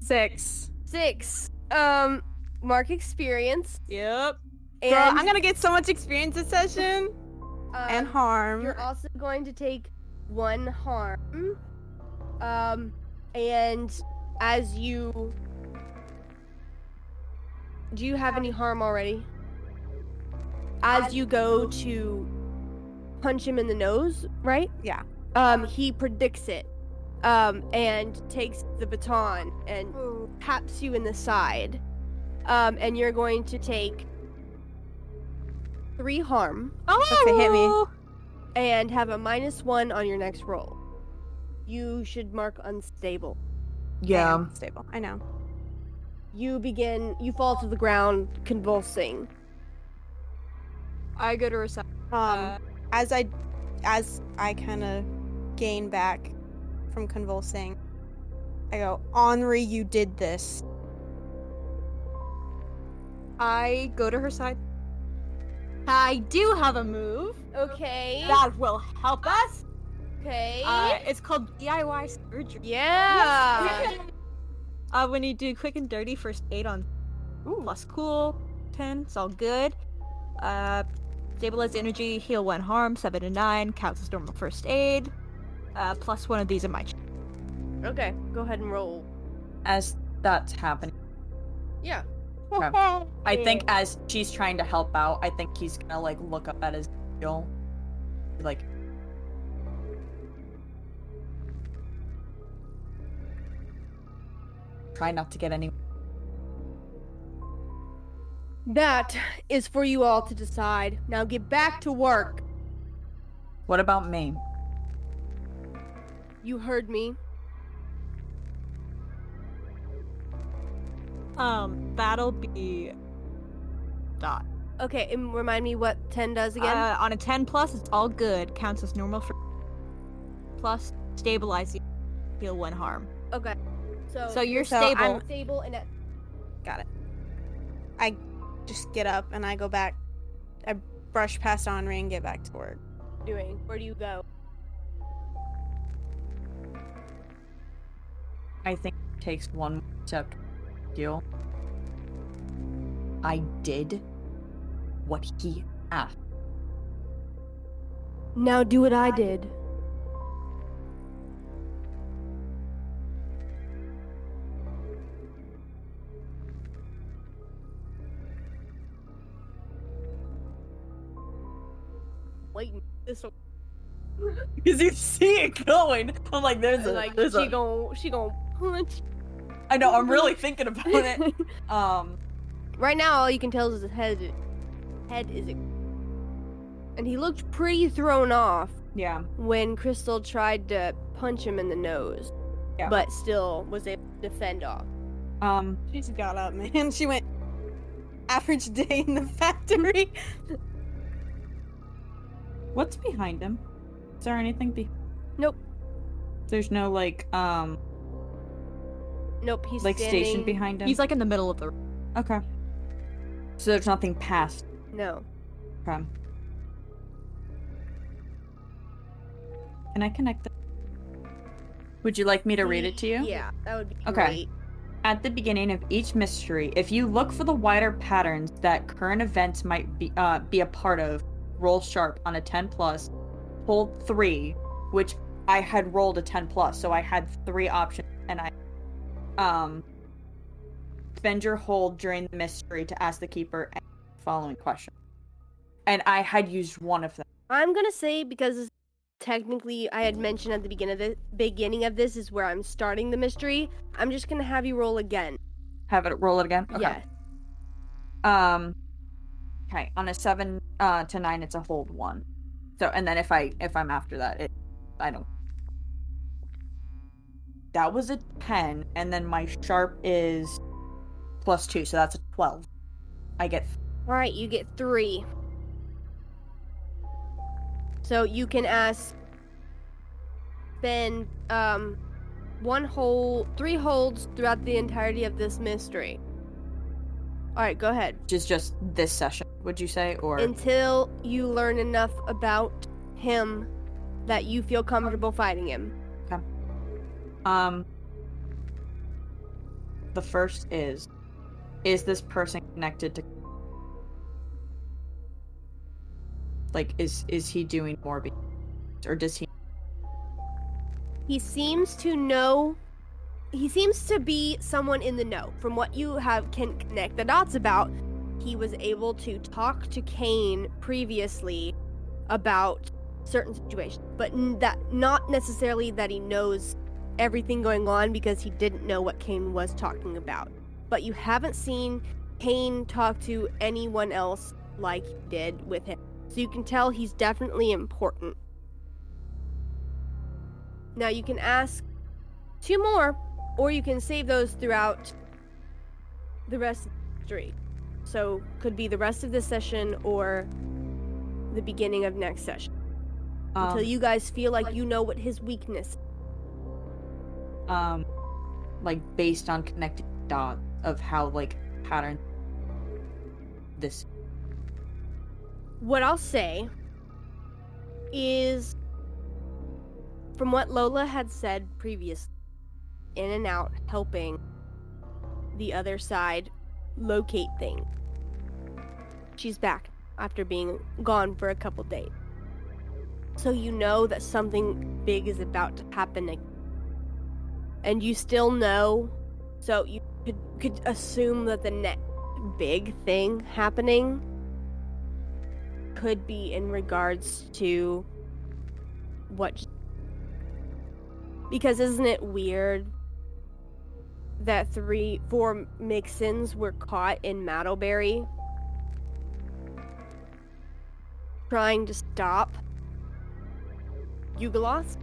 Six. Six. Um, mark experience. Yep. And Girl, I'm gonna get so much experience this session and um, harm. You're also going to take one harm. Um, and as you. Do you have any harm already? As you go to punch him in the nose, right? Yeah. Um, he predicts it. Um, and takes the baton and taps you in the side. Um, and you're going to take three harm Oh, Okay, hit me. and have a minus one on your next roll. You should mark unstable. I Yeah. am stable. I know. You begin, you fall to the ground convulsing. I go to reception. Um, Uh, as I, as I kind of gain back from convulsing, I go, Henri, you did this. I go to her side. I do have a move Okay. that will help us. Okay. Uh, it's called DIY surgery. yeah. Uh, when you do quick and dirty first aid on Ooh. plus cool, 10, it's all good. Uh, stabilize energy, heal one harm, 7 to 9, counts as normal first aid. Uh, plus one of these in my ch- okay. Go ahead and roll. As that's happening, Yeah. I think as she's trying to help out, I think he's gonna like look up at his deal, like. Try not to get any. That is for you all to decide. Now get back to work. What about me? You heard me. Um, that'll be dot. Okay, and remind me what 10 does again? Uh, on a 10 plus, it's all good. Counts as normal for plus stabilize you, heal one harm. okay. So, So you're So stable. I'm- stable and at Got it. I just get up and I go back. I brush past Henri and get back to work. doing. Where do you go? I think it takes one step to heal. I did what he asked. Now do what I did. This one. Because you see it going. I'm like, there's a, like there's she a. gon' she gon' punch. I know. I'm really thinking about it. Um, right now, all you can tell is his head. Head is. it. And he looked pretty thrown off yeah. when Crystal tried to punch him in the nose, Yeah. but still was able to defend off. Um, She just got up, man. She went average day in the factory. What's behind him? Is there anything be? Nope. There's no like, um, Nope. He's like standing... station behind him. He's like in the middle of the. okay. So there's nothing past. No. Okay. Can I connect it? Would you like me to read it to you? Yeah, that would be Okay. great. At the beginning of each mystery, if you look for the wider patterns that current events might be uh, be a part of, roll sharp on a 10 plus, hold three, which I had rolled a 10 plus, so I had three options, and I um spend your hold during the mystery to ask the keeper any following question. And I had used one of them. I'm gonna say because technically I had mentioned at the beginning of the beginning of this is where I'm starting the mystery. I'm just gonna have you roll again. Have it roll it again. Yeah. Um. Okay, on a seven uh, to nine, it's a hold one. So, and then if I if I'm after that, it I don't. that was a 10, and then my sharp is plus 2, so that's a 12. I get All right, you get three. So you can ask. Spend um, one hold, three holds throughout the entirety of this mystery. All right, go ahead. just just this session, would you say? Or Until you learn enough about him that you feel comfortable fighting him. Okay. Um the first is is this person connected to like is is he doing more or does he He seems to know. He seems to be someone in the know. From what you have can connect the dots about, he was able to talk to Cain previously about certain situations, but that not necessarily that he knows everything going on because he didn't know what Cain was talking about. But you haven't seen Cain talk to anyone else like he did with him. So you can tell he's definitely important. Now you can ask two more, or you can save those throughout the rest of the street. So could be the rest of this session or the beginning of next session. Until um, you guys feel like you know what his weakness. um like based on connected dots of how like pattern this What I'll say is from what Lola had said previously, in and out helping the other side locate things. She's back after being gone for a couple days. So you know that something big is about to happen ag- and you still know so you could could assume that the next big thing happening could be in regards to what because isn't it weird that three four Mixons were caught in Mattleberry trying to stop Yugalos?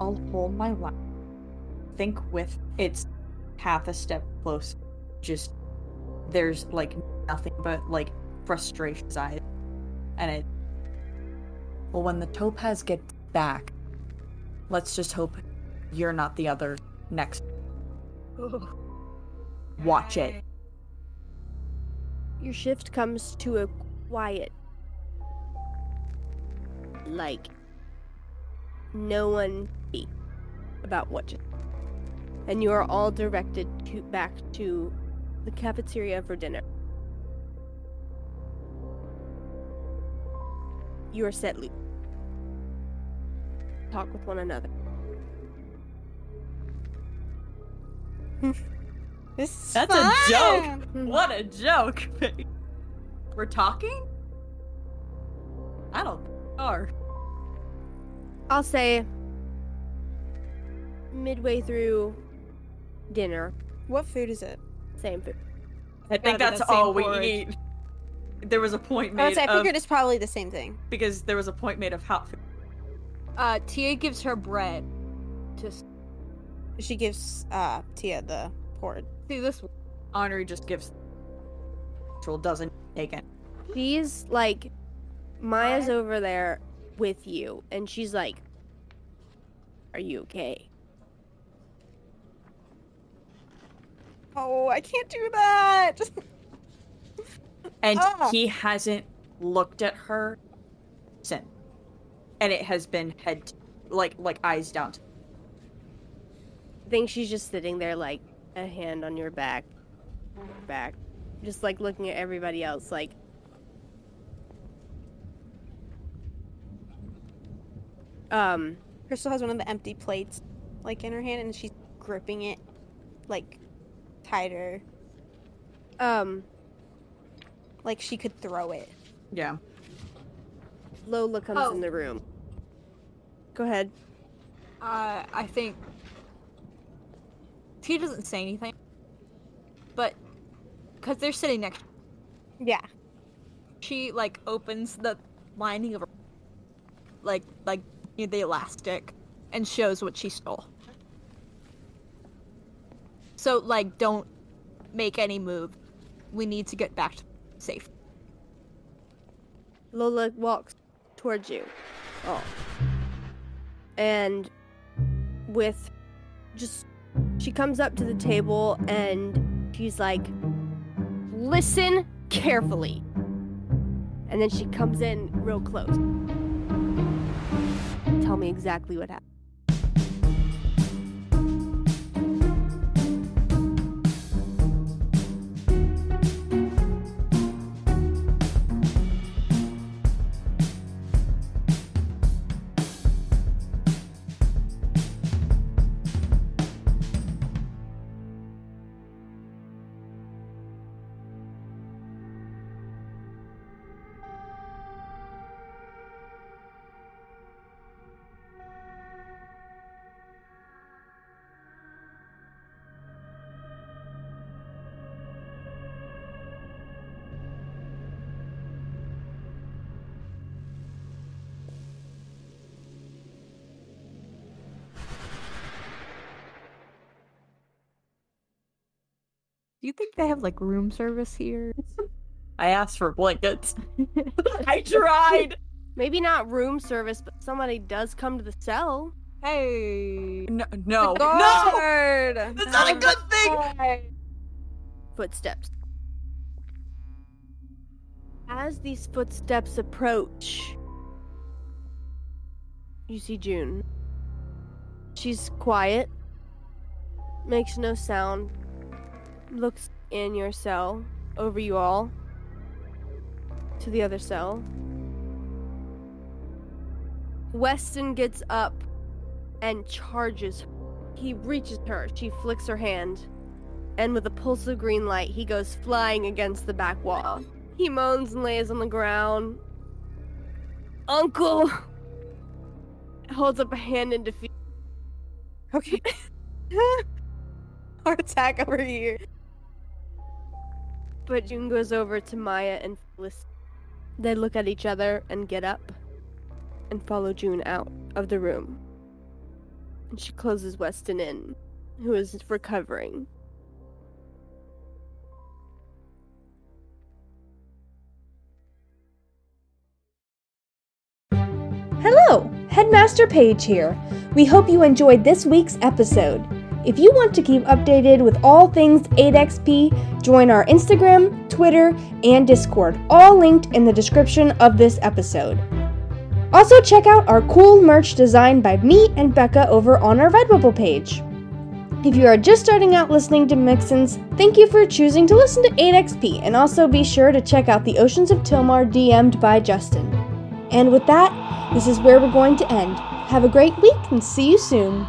I'll hold my line. Think with it's half a step close. Just there's like nothing but like frustration's eyes. And it Well when the topaz gets back, let's just hope you're not the other next watch it. Your shift comes to a quiet like no one about what just and you are all directed to back to the cafeteria for dinner. You are set loose. Talk with one another. This is That's a joke. What a joke. We're talking? I don't are. I'll say midway through dinner, What food is it? same food. I think that's all we porridge. eat. There was a point I, made would say, I of figured it's probably the same thing. because there was a point made of how Uh, Tia gives her bread. Just She gives uh Tia the port. see this. Honorary just gives Troll doesn't take it. She's like, Maya's over there with you, and she's like, Are you okay? Oh, I can't do that. And Ah. he hasn't looked at her since. And it has been head like like eyes down. I think she's just sitting there, like, a hand on your back. Back. Just like looking at everybody else, like, um, Crystal has one of the empty plates, like in her hand, and she's gripping it, like tighter, um, like she could throw it. Yeah. Lola comes Oh. in the room. Go ahead. Uh, I think Tia doesn't say anything, but because they're sitting next, Yeah. she like opens the lining of her, like like near the elastic, and shows what she stole. So like, don't make any move. We need to get back to safe. Lola walks towards you. Oh. And with just she comes up to the table and she's like listen carefully. And then she comes in real close. Tell me exactly what happened. You think they have like room service here? I asked for blankets. I tried. Maybe not room service, but somebody does come to the cell. Hey. No, no, no. Guard! That's not a good thing. Footsteps. As these footsteps approach, you see June. She's quiet, makes no sound, looks in your cell, over you all, to the other cell. Weston gets up and charges. He reaches her. She flicks her hand. And with a pulse of green light, he goes flying against the back wall. He moans and lays on the ground. Uncle! Holds up a hand in defeat. Okay. Heart attack over here. But June goes over to Maya and Phyllis. They look at each other and get up and follow June out of the room. And she closes Weston in, who is recovering. Hello, Headmaster Page here. We hope you enjoyed this week's episode. If you want to keep updated with all things 8XP, join our Instagram, Twitter, and Discord, all linked in the description of this episode. Also, check out our cool merch designed by me and Becca over on our Redbubble page. If you are just starting out listening to Mixons, thank you for choosing to listen to 8XP, and also be sure to check out the Oceans of Tilmar DM'd by Justin. And with that, this is where we're going to end. Have a great week and see you soon.